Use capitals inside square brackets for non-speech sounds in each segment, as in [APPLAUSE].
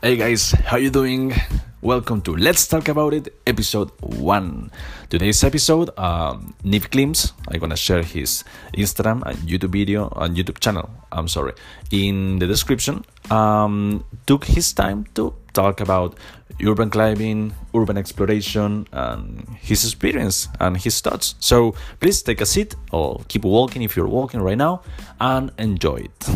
Hey guys, how you doing? Welcome to Let's Talk About It, episode one. Today's episode, um, Niv Klims, I'm gonna share his Instagram and YouTube video and YouTube channel. I'm sorry, in the description. Um, took his time to talk about urban climbing, urban exploration, and his experience and his thoughts. So please take a seat or keep walking if you're walking right now and enjoy it.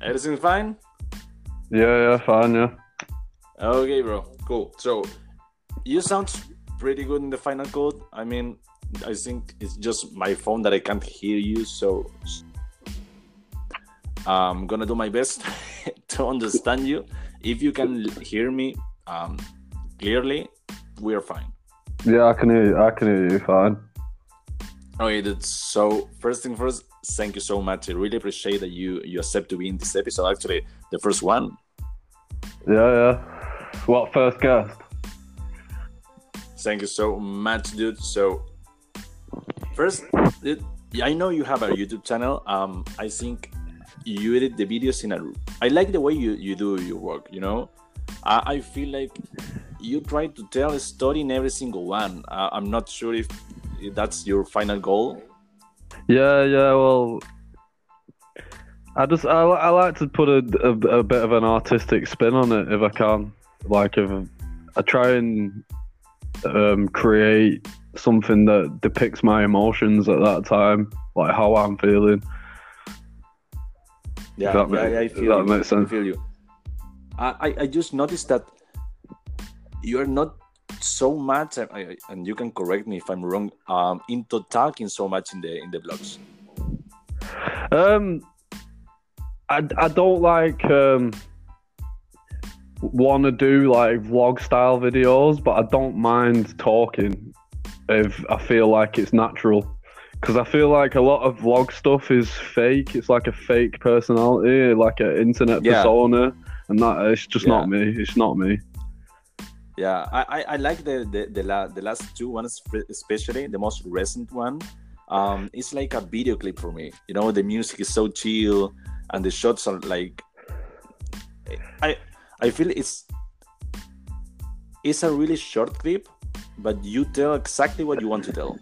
Everything fine? Yeah, yeah, fine, yeah. Okay, bro. Cool. So, you sound pretty good in the final code. I mean, I think it's just my phone that I can't hear you. So, I'm gonna do my best [LAUGHS] to understand you. If you can hear me um, clearly, we're fine. Yeah, I can hear you. I can hear you fine. Okay, dude. So, first thing first, thank you so much. I really appreciate that you you accept to be in this episode. Actually, the first one. Yeah, yeah. What first guest? Thank you so much, dude. So, first, dude, I know you have a YouTube channel. Um, I think you edit the videos in a. I like the way you you do your work. You know, I, I feel like you try to tell a story in every single one. Uh, I'm not sure if that's your final goal. Yeah, yeah. Well, I just I, I like to put a, a, a bit of an artistic spin on it if I can. Like if I try and um, create something that depicts my emotions at that time, like how I'm feeling. Yeah, that yeah, make- yeah, I feel that you. make sense? I feel you. I, I- I just noticed that you are not so much, and you can correct me if I'm wrong, um, into talking so much in the in the blogs. Um, I, I don't like um want to do like vlog style videos, but I don't mind talking if I feel like it's natural. Because I feel like a lot of vlog stuff is fake. It's like a fake personality, like an internet Yeah. persona, and that it's just Yeah. not me. It's not me. Yeah, I, I, I like the the the, la, the last two ones, especially the most recent one. Um, it's like a video clip for me. You know, the music is so chill, and the shots are like. I I feel it's it's a really short clip, but you tell exactly what you want to tell.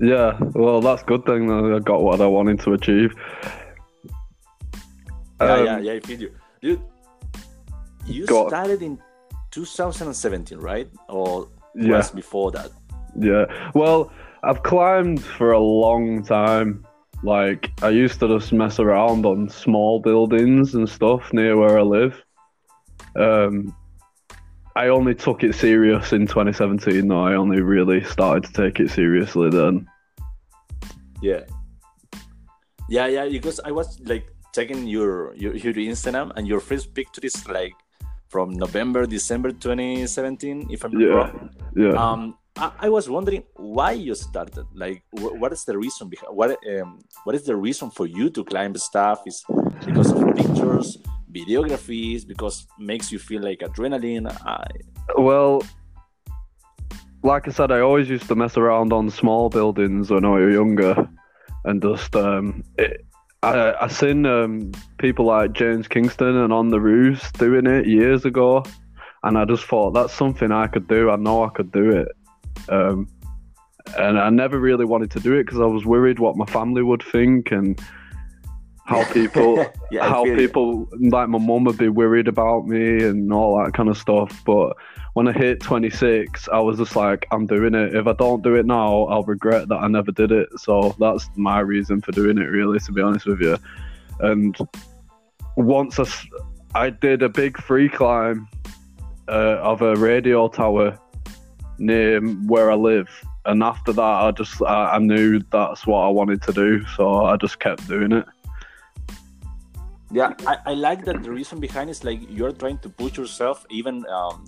Yeah, well, that's good thing that I got what I wanted to achieve. Yeah, Um, yeah, yeah. I feel you, dude. You started in 2017, right? Or Yeah. was before that? Yeah. Well, I've climbed for a long time. Like I used to just mess around on small buildings and stuff near where I live. Um, I only took it serious in 2017. Though I only really started to take it seriously then. Yeah. Yeah, yeah, because I was like checking your your, your Instagram and your first picture is like from November, December 2017, if I'm Yeah. wrong. Yeah. Um I, I was wondering why you started. Like wh- what is the reason behind what um what is the reason for you to climb stuff? Is because of pictures, videographies, because makes you feel like adrenaline. I, Well, like I said, I always used to mess around on small buildings when I was younger, and just um, it, I I seen um, people like James Kingston and on the roofs doing it years ago, and I just thought that's something I could do. I know I could do it, um, and I never really wanted to do it because I was worried what my family would think and how people [LAUGHS] yeah, how people like my mum would be worried about me and all that kind of stuff. But when I hit 26, I was just like, I'm doing it. If I don't do it now, I'll regret that I never did it. So that's my reason for doing it, really, to be honest with you. And once I, I did a big free climb uh, of a radio tower near where I live. And after that, I just I, I knew that's what I wanted to do, so I just kept doing it. Yeah I, I like that the reason behind is like you're trying to push yourself even um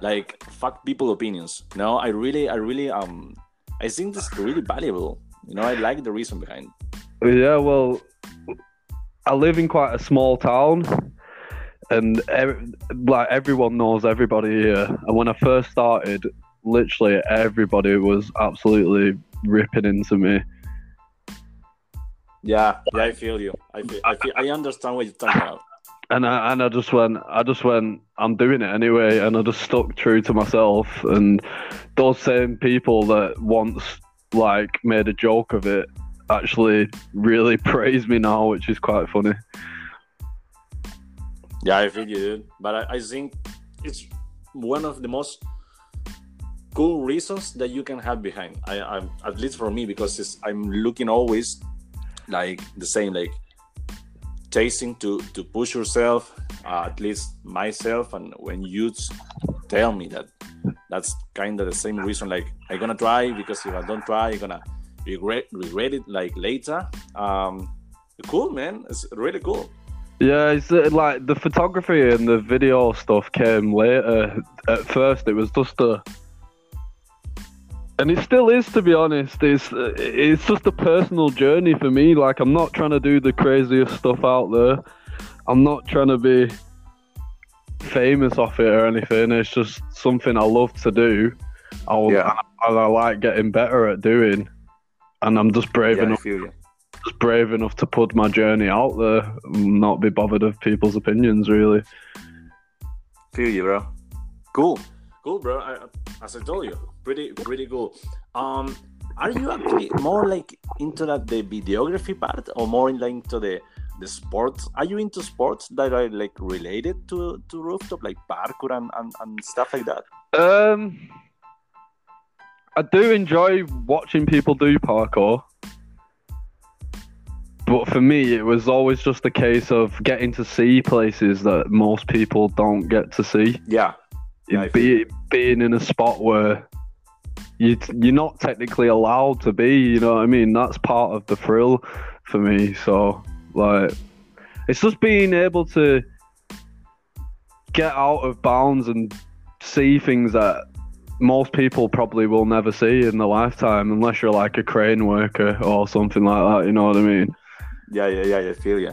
like fuck people opinions know i really i really um i think this is really valuable you know i like the reason behind Yeah, well, I live in quite a small town, and like everyone knows everybody here. And when I first started, literally everybody was absolutely ripping into me. Yeah, yeah, I feel you. I feel, I feel, I understand what you're talking about. And I and I just went, I just went, I'm doing it anyway, and I just stuck true to myself. And those same people that once like made a joke of it actually really [LAUGHS] praise me now, which is quite funny. Yeah, I feel you, dude. But I, I think it's one of the most cool reasons that you can have behind. I, I'm at least for me because it's, I'm looking always like the same, like chasing to to push yourself. Uh, at least myself, and when you tell me that, that's kind of the same reason. Like I'm gonna try because if I don't try, I'm gonna regret regret it like later. Um, cool, man. It's really cool. Yeah, it's uh, like the photography and the video stuff came later. At first, it was just a, and it still is, to be honest. It's uh, it's just a personal journey for me. Like I'm not trying to do the craziest stuff out there. I'm not trying to be famous off it or anything. It's just something I love to do. I, Yeah. I, I like getting better at doing, and I'm just brave Yeah, enough just brave enough to put my journey out there, and not be bothered of people's opinions. Really, Feel you, bro. Cool, cool, bro. I, as I told you, pretty, pretty cool. Um, are you actually more like into that the videography part, or more in, like into the the sports? Are you into sports that are like related to to rooftop, like parkour and, and, and stuff like that? um, I do enjoy watching people do parkour, but for me, it was always just a case of getting to see places that most people don't get to see. Yeah, Yeah, be, being in a spot where you you're not technically allowed to be. You know what I mean? That's part of the thrill for me. So like, it's just being able to get out of bounds and see things that most people probably will never see in their lifetime unless you're like a crane worker or something like that. You know what I mean? yeah, yeah, yeah. I feel you.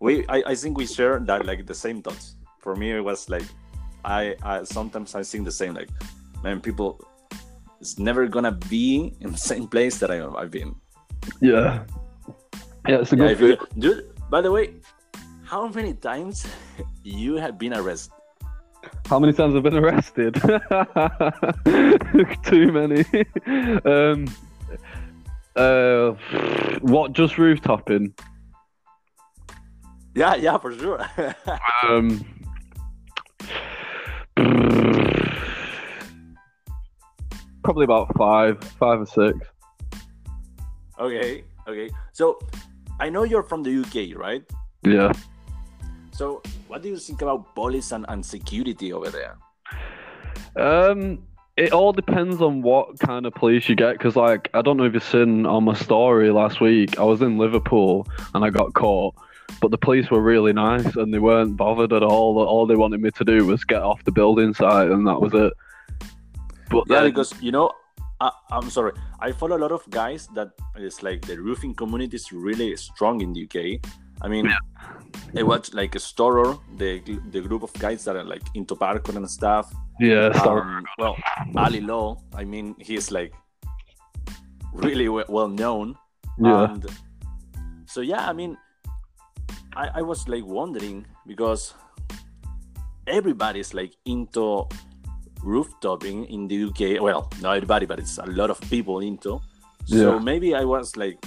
We, I, I think we share that like the same thoughts. For me, it was like, I, I sometimes I think the same. Like, man, people, it's never gonna be in the [LAUGHS] same place that I, I've been. Yeah. Yeah, it's a Yeah, good. feel you. Dude, by the way, how many times [LAUGHS] you have been arrested? How many times I've been arrested? [LAUGHS] Too many. um, uh, what? Just rooftoping? Yeah, yeah, for sure. Um, [SIGHS] probably about five, five or six. okay, okay. So, I know you're from the UK, right? Yeah. So, what do you think about police and, and security over there? Um, it all depends on what kind of police you get. Because, like, I don't know if you've seen on my story last week, I was in Liverpool and I got caught. But the police were really nice and they weren't bothered at all. All they wanted me to do was get off the building site, and that was it. But Yeah, then- because you know, I, I'm sorry. I follow a lot of guys that it's like the roofing community is really strong in the UK. I mean, I watch like a Storror, the the group of guys that are like into parkour and stuff. yeah. Um, well, Ally Law. I mean, he's like really well known. yeah. And so yeah, I mean, I, I was like wondering because everybody's like into rooftoping in the UK. Well, not everybody, but it's a lot of people into. So Yeah. maybe I was like,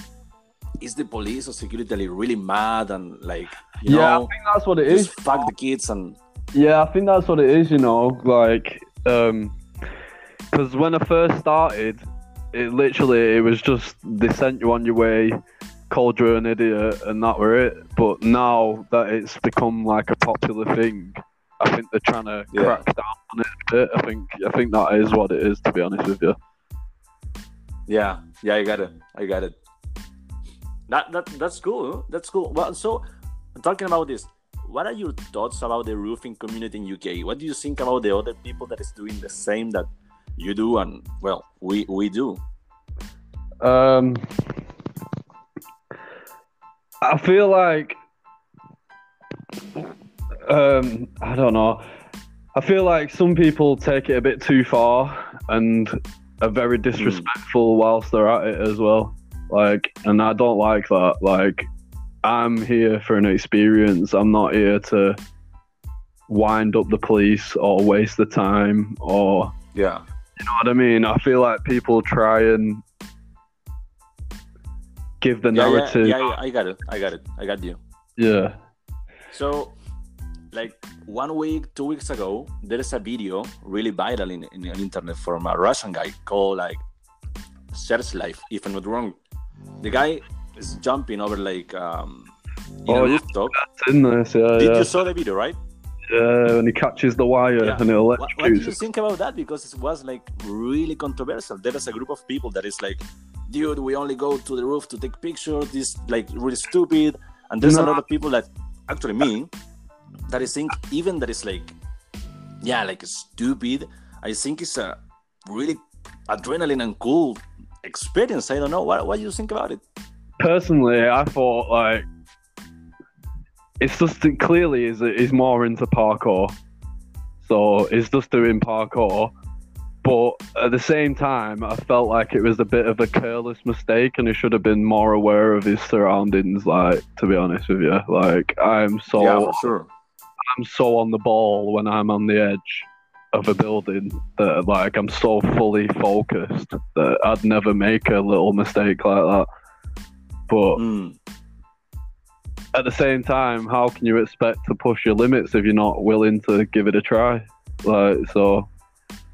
is the police or security like really mad and like you yeah, I know think that's what it is. fuck the kids and Yeah, I think that's what it is, you know, like, um 'cause when I first started, it literally, it was just, they sent you on your way, called you an idiot, and that were it. But now that it's become like a popular thing, I think they're trying to Yeah. crack down on it a bit. I think, I think that is what it is, to be honest with you. Yeah, yeah, I got it. I got it. That that that's cool. That's cool. Well, so talking about this, what are your thoughts about the roofing community in UK? What do you think about the other people that is doing the same that you do and well, we we do? Um, I feel like Um, I don't know. I feel like some people take it a bit too far and are very disrespectful whilst they're at it as well. Like, and I don't like that. Like, I'm here for an experience. I'm not here to wind up the police or waste the time or Yeah. you know what I mean? I feel like people try and give the Yeah, narrative. yeah, yeah, I got it. I got it. I got you. yeah. So, like one week, two weeks ago, there is a video really viral in, in the internet from a Russian guy called like Search Life, if I'm not wrong. The guy is jumping over like um, in Oh, rooftop. In this, yeah, Did yeah. you saw the video, right? yeah. When he catches the wire Yeah. and it What, what do you think about that? Because it was like really controversial. There is a group of people that is like, dude, we only go to the roof to take pictures. This like really stupid. And there's a lot of people that actually me that I think even that is like, yeah, like stupid. I think it's a really adrenaline and cool experience. I don't know. What what do you think about it? Personally, I thought like it's just clearly is is more into parkour, so it's just doing parkour. But at the same time, I felt like it was a bit of a careless mistake, and he should have been more aware of his surroundings. Like, to be honest with you, like I'm so yeah, sure. I'm so on the ball when I'm on the edge of a building that like I'm so fully focused that I'd never make a little mistake like that. But Mm. at the same time, how can you expect to push your limits if you're not willing to give it a try? Like so,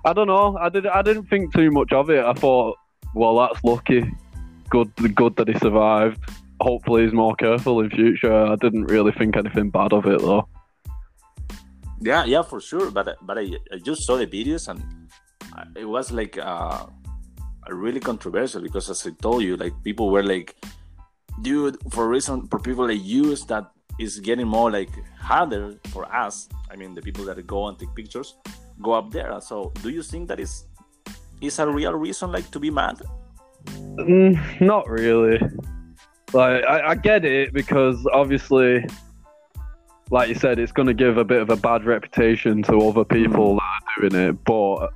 I don't know. I did. I didn't think too much of it. I thought, well, that's lucky. Good. Good that he survived. Hopefully, he's more careful in future. I didn't really think anything bad of it though. Yeah, yeah, for sure. But but I, I just saw the videos and it was like uh, really controversial because as I told you, like people were like, dude, for reason for people like use that is getting more like harder for us. I mean, the people that go and take pictures go up there. So do you think that is is a real reason like to be mad? Mm, not really. Like I, I get it because obviously, like you said, it's going to give a bit of a bad reputation to other people that are doing it. But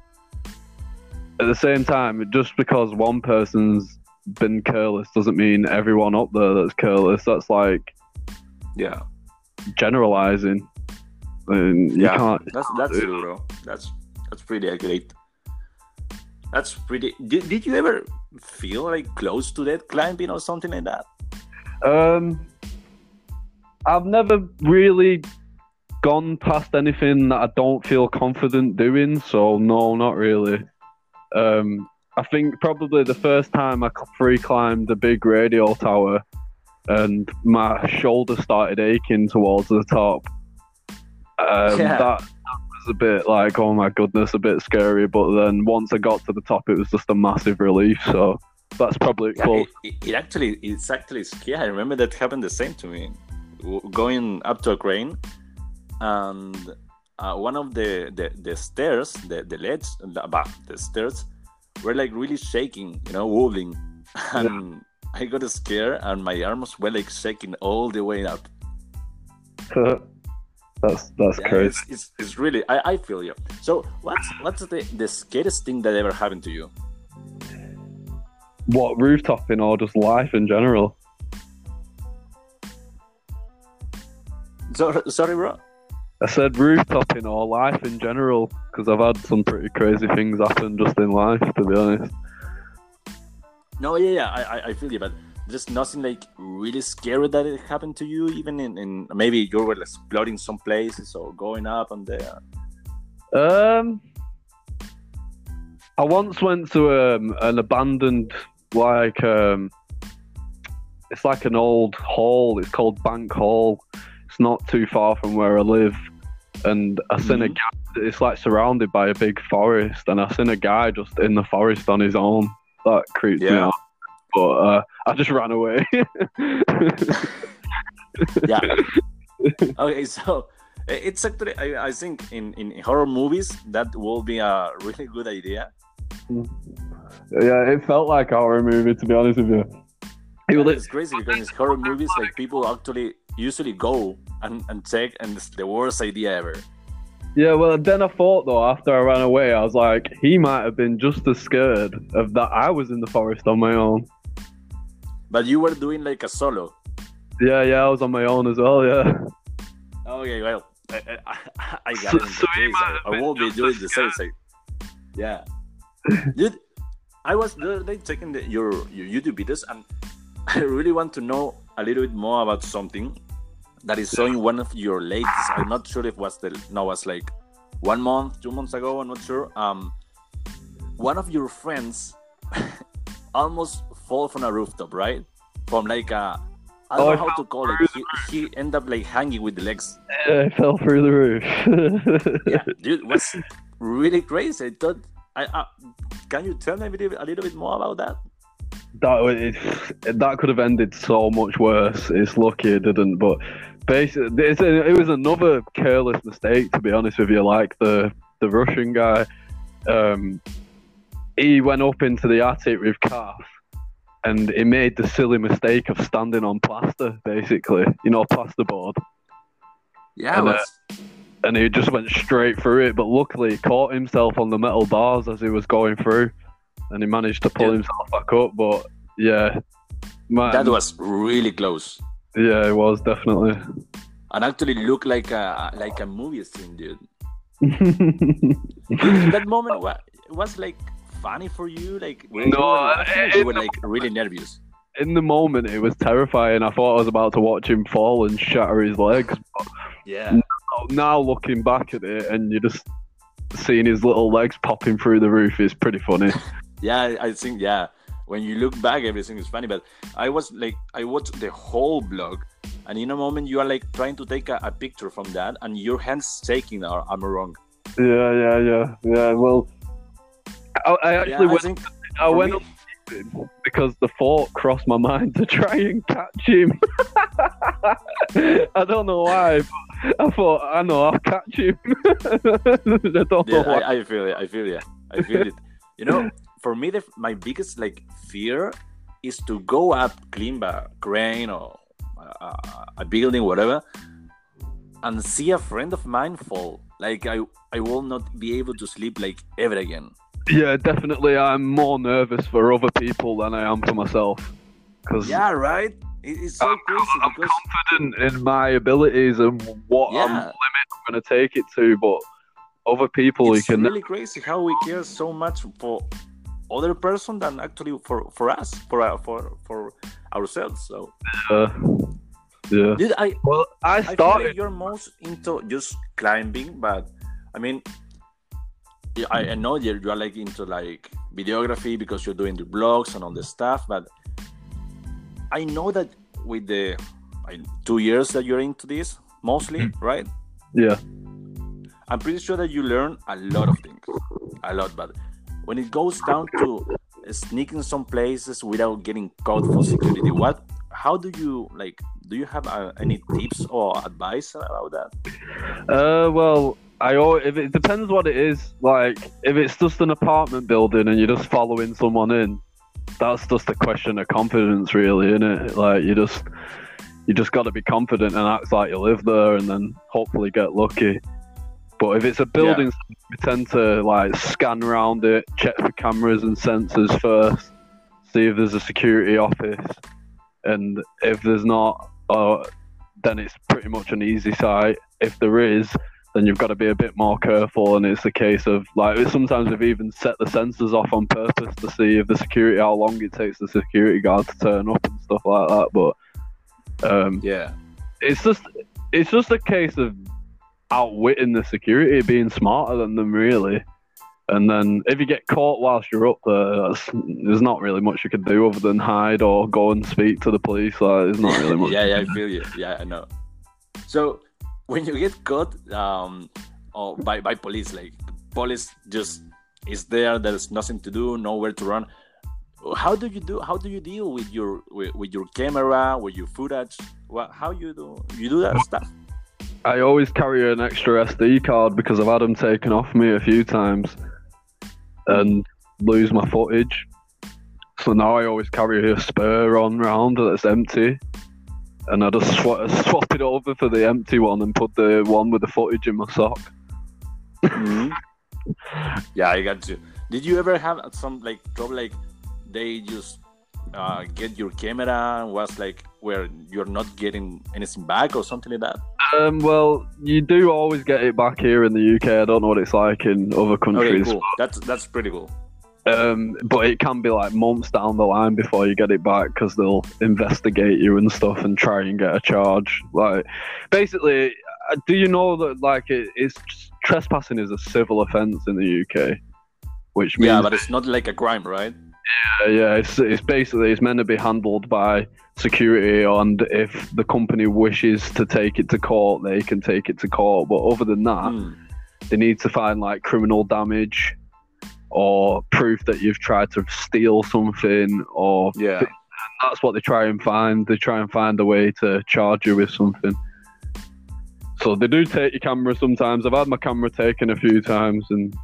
at the same time, just because one person's been careless doesn't mean everyone up there that's careless. That's like Yeah, generalizing. And you yeah, can't. that's that's true, bro. That's that's pretty accurate. That's pretty. Did, did you ever feel like close to that climbing or something like that? Um, I've never really gone past anything that I don't feel confident doing. So no, not really. Um, I think probably the first time I free climbed a big radio tower, and my shoulder started aching towards the top. Um, Yeah. That, that was a bit like, oh my goodness, a bit scary. But then once I got to the top, it was just a massive relief. So that's probably Yeah, close. it, it, it actually it's actually scary. I remember that happened the same to me. Going up to a crane, and uh, one of the, the, the stairs, the the ledge, the, bah, the stairs, were like really shaking, you know, wobbling, and I got scared, and my arms were like shaking all the way up. [LAUGHS] that's that's Yeah, crazy. it's, it's, it's really I, I feel you. So what's what's the, the scariest thing that ever happened to you? What rooftoping or just life in general? So, sorry, bro. I said rooftoping or life in general because I've had some pretty crazy things happen just in life, to be honest. No, yeah, yeah, I, I, I feel you, but there's nothing like really scary that it happened to you, even in, in maybe you were exploring some places or going up and there. Um, I once went to um, an abandoned like um, it's like an old hall. It's called Bank Hall. It's not too far from where I live, and I seen a Mhm. guy. It's like surrounded by a big forest, and I seen a guy just in the forest on his own. That creeped me out. But uh, I just ran away. [LAUGHS] Yeah. okay, so it's actually I, I think in, in horror movies that will be a really good idea. yeah, it felt like a horror movie to be honest with you. It was it's crazy because in horror movies, like people actually usually go and, and check, and it's the worst idea ever. Yeah, well, then I thought though, after I ran away, I was like, he might have been just as scared of that I was in the forest on my own. But you were doing like a solo. Yeah, yeah, I was on my own as well. Yeah. Okay, well, I, I, I got [LAUGHS] So- it. so the you case. might I, I won't be doing the same thing. Yeah, [LAUGHS] dude. I was the other day checking the, your your YouTube videos, and [LAUGHS] I really want to know a little bit more about something that is showing one of your latest. I'm not sure if it was the no, was like one month, two months ago. I'm not sure. Um, one of your friends almost fall from a rooftop, right? From like a I don't Oh, know how to call it. He, he ended up like hanging with the legs. Yeah, I fell through the roof. Yeah, [LAUGHS] dude, was really crazy. I thought. I, I can you tell me a little, a little bit more about that? that it, that could have ended so much worse. It's lucky it didn't, but basically, it was another careless mistake. To be honest with you, like the the Russian guy, um, he went up into the attic with calf, and he made the silly mistake of standing on plaster, basically, you know, plasterboard, Yeah, And, uh, and he just went straight through it. But luckily, he caught himself on the metal bars as he was going through, and he managed to pull Yeah. himself back up. But yeah, man, that was really close, Yeah, it was definitely. and actually looked like a like a movie scene, dude. [LAUGHS] That moment, wa- was like funny for you, like No, were, uh, it- you were like really nervous. In the moment, it was terrifying. I thought I was about to watch him fall and shatter his legs. Yeah, Now looking back at it, and you're just seeing his little legs popping through the roof is pretty funny. [LAUGHS] yeah, I think yeah. When you look back, everything is funny. But I was like, I watched the whole blog, and in a moment you are like trying to take a, a picture from that, and your hands shaking. Or am wrong? yeah, yeah, yeah, yeah. Well, I, I actually yeah, I went. I went me- up to him because the thought crossed my mind to try and catch him. [LAUGHS] I don't know why, but I thought I know I'll catch him. [LAUGHS] I don't yeah, know why. I, I feel it. I feel it. I feel it. You know, for me, the, my biggest like fear is to go up, climb a crane or a, a, a building, whatever, and see a friend of mine fall. Like I, I will not be able to sleep like ever again. Yeah, definitely. I'm more nervous for other people than I am for myself. Because Yeah, right. It's so I'm, crazy I'm because confident in my abilities and what I'm, limit I'm going to take it to, but other people, it's you can. really crazy how we care so much for other person than actually for for us, for uh, for for ourselves. So, Uh, yeah. dude, I Well, I I started. like you're most into just climbing, but I mean, yeah, I, I know you're, you're like into like videography because you're doing the blogs and all the stuff, but I know that with the two years that you're into this, mostly, right? yeah. I'm pretty sure that you learn a lot of things, a lot. But when it goes down to sneaking some places without getting caught for security, what? How do you like? Do you have uh, any tips or advice about that? Uh, well, I if it depends what it is. Like, if it's just an apartment building and you're just following someone in, that's just a question of confidence, really, isn't it? Like, you just you just got to be confident and act like you live there, and then hopefully get lucky. But if it's a building, we tend to like scan around it, check for cameras and sensors first, see if there's a security office, and if there's not, uh, then it's pretty much an easy site. If there is, then you've got to be a bit more careful, and it's a case of like sometimes we've even set the sensors off on purpose to see if the security how long it takes the security guard to turn up and stuff like that. But um, Yeah. it's just it's just a case of outwitting the security, being smarter than them, really. And then if you get caught whilst you're up there, that's, there's not really much you can do other than hide or go and speak to the police. Like, there's not really [LAUGHS] much. yeah, yeah, I feel you. Yeah, I know. So when you get caught um, or by by police, like police just is there. There's nothing to do, nowhere to run. How do you do? How do you deal with your with, with your camera, with your footage? What? How you do? You do that stuff? I always carry an extra SD card because I've had them taken off me a few times and lose my footage. So now I always carry a spare on round that's empty. And I just sw- [LAUGHS] swap it over for the empty one and put the one with the footage in my sock. Mhm. [LAUGHS] yeah, I got you. Did you ever have some like trouble like they just uh, get your camera and was like where you're not getting anything back or something like that? Um, well, you do always get it back here in the UK. I don't know what it's like in other countries. Okay, cool. That's that's pretty cool. Um, but it can be like months down the line before you get it back because they'll investigate you and stuff and try and get a charge. Like, basically, uh, do you know that like it, it's trespassing is a civil offence in the UK, which means Yeah, but it's not like a crime, right? Yeah, yeah, it's, it's basically it's meant to be handled by security, and if the company wishes to take it to court, they can take it to court. But other than that, Mm. they need to find like criminal damage or proof that you've tried to steal something, or Yeah. that's what they try and find. They try and find a way to charge you with something. So they do take your camera sometimes. I've had my camera taken a few times, and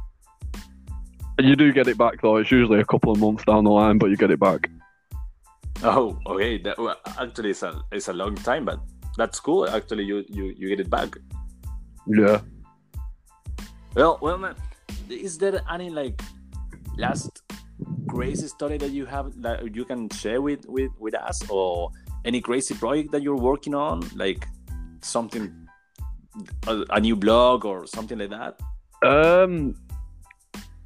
you do get it back though. It's usually a couple of months down the line, but you get it back. Oh, okay. That well, actually it's a it's a long time, but that's cool. Actually, you you you get it back. Yeah. Well, well, man. Is there any like last crazy story that you have that you can share with with with us, or any crazy project that you're working on, like something, a, a new blog or something like that? Um,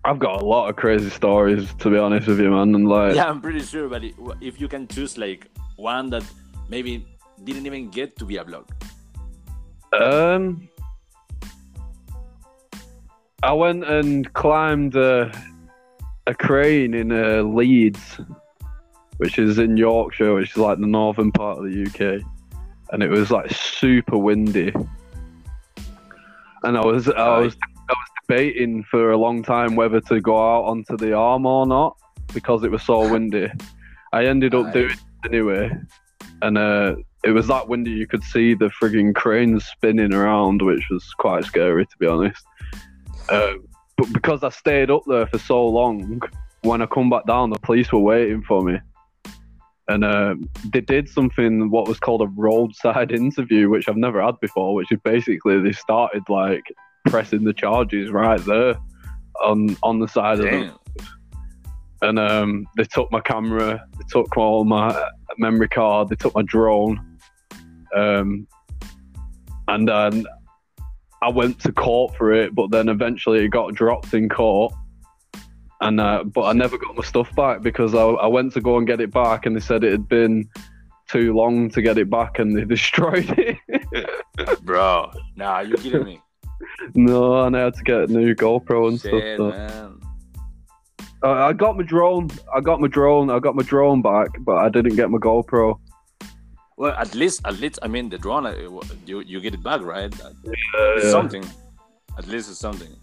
I've got a lot of crazy stories to be honest with you, man. And like, Yeah, I'm pretty sure. But if you can choose like one that maybe didn't even get to be a blog. um, I went and climbed a, a crane in uh, Leeds, which is in Yorkshire, which is like the northern part of the UK, and it was like super windy. And I was, I was, I was debating for a long time whether to go out onto the arm or not because it was so windy. I ended up doing it anyway, and uh, it was that windy you could see the frigging cranes spinning around, which was quite scary to be honest. Uh, but because I stayed up there for so long, when I come back down, the police were waiting for me. And uh, they did something what was called a roadside [LAUGHS] interview, which I've never had before. Which is basically they started like pressing the charges right there on on the side of them and um, they took my camera, they took all my memory card, they took my drone, um, and then I went to court for it. But then eventually it got dropped in court, and uh, but I never got my stuff back because I, I went to go and get it back, and they said it had been too long to get it back, and they [LAUGHS] destroyed it. [LAUGHS] Bro, nah, you kidding me? no, and I had to get a new GoPro and stuff. Shit, so- man. Uh, I got my drone. I got my drone. I got my drone back, but I didn't get my GoPro. Well, at least, at least, I mean, the drone, uh, you you get it back, right? Yeah. something. At least it's something.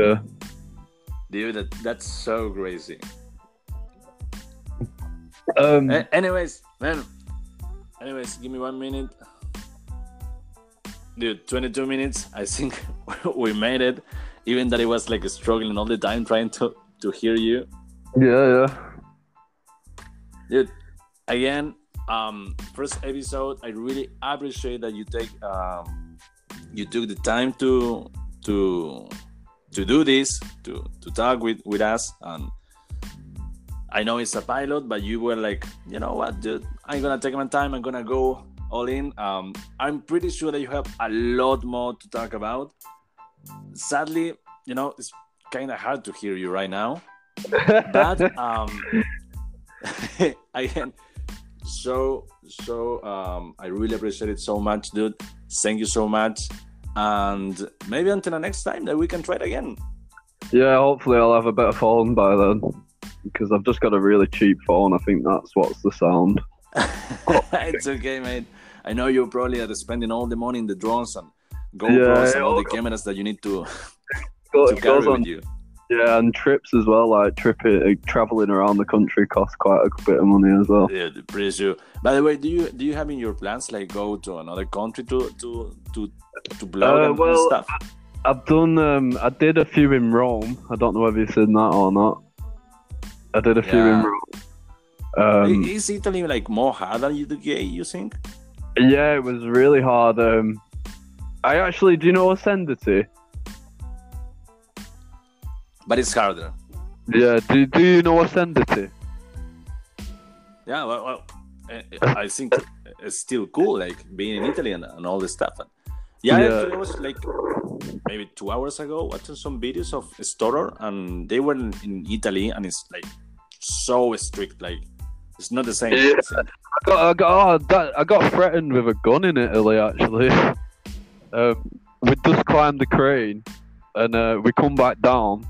Yeah. Dude, that, that's so crazy. Um, A- anyways, man. Anyways, give me one minute. Dude, 22 minutes. I think [LAUGHS] we made it. Even that it was like struggling all the time trying to, to hear you. yeah, yeah. Dude, again, um, first episode, I really appreciate that you take um, you took the time to to to do this, to to talk with with us and I know it's a pilot, but you were like, you know what, dude, I'm gonna take my time. I'm gonna go all in. Um, I'm pretty sure that you have a lot more to talk about. Sadly, you know, it's kind of hard to hear you right now. But um, [LAUGHS] again, so so um, I really appreciate it so much, dude. Thank you so much, and maybe until the next time that we can try it again. Yeah, hopefully I'll have a better phone by then. Because I've just got a really cheap phone. I think that's what's the sound. [LAUGHS] it's okay, mate. I know you're probably uh, spending all the money in the drones and GoPros Yeah, and all the cameras that you need to, Go- to carry on, with you. Yeah, and trips as well. Like tripping, traveling around the country costs quite a bit of money as well. Yeah, pretty sure. By the way, do you do you have in your plans like go to another country to to to to blog Uh, and, well, stuff? I've done. Um, I did a few in Rome. I don't know whether you've seen that or not. I did a few in Rome. Um, is Italy like more hard than the UK? You think? Yeah, it was really hard. Um, I actually, do you know Ascendity? But it's harder. Yeah, do, do you know Ascendity? Yeah, well, well I think it's still cool, like being in Italy and, and all this stuff. And yeah, Yeah. actually, I was like maybe two hours ago watching some videos of Storror, and they were in, in Italy, and it's like so strict. Like it's not the same. Yeah. I. I got, I got, oh, that, I got threatened with a gun in Italy actually. [LAUGHS] um, we just climbed the crane, and uh, we come back down,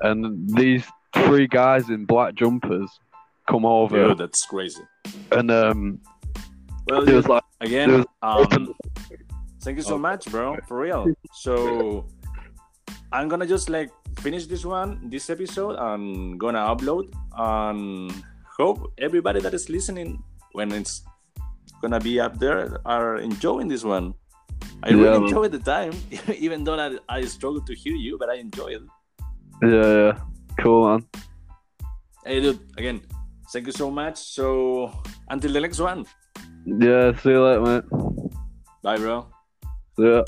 and these three guys in black jumpers come over, Dude, that's crazy. and um, Well, it was like, again, was um, thank you so much, bro, for real. So I'm gonna just like finish this one, this episode, and gonna upload and hope everybody that is listening when it's gonna be up there are enjoying this one. I Yeah, really man. enjoyed the time, [LAUGHS] even though I, I struggle to hear you, but I enjoy it. Yeah, yeah, cool man. Hey, dude, again, thank you so much. So until the next one, Yeah, see you later, mate. bye, bro. See ya.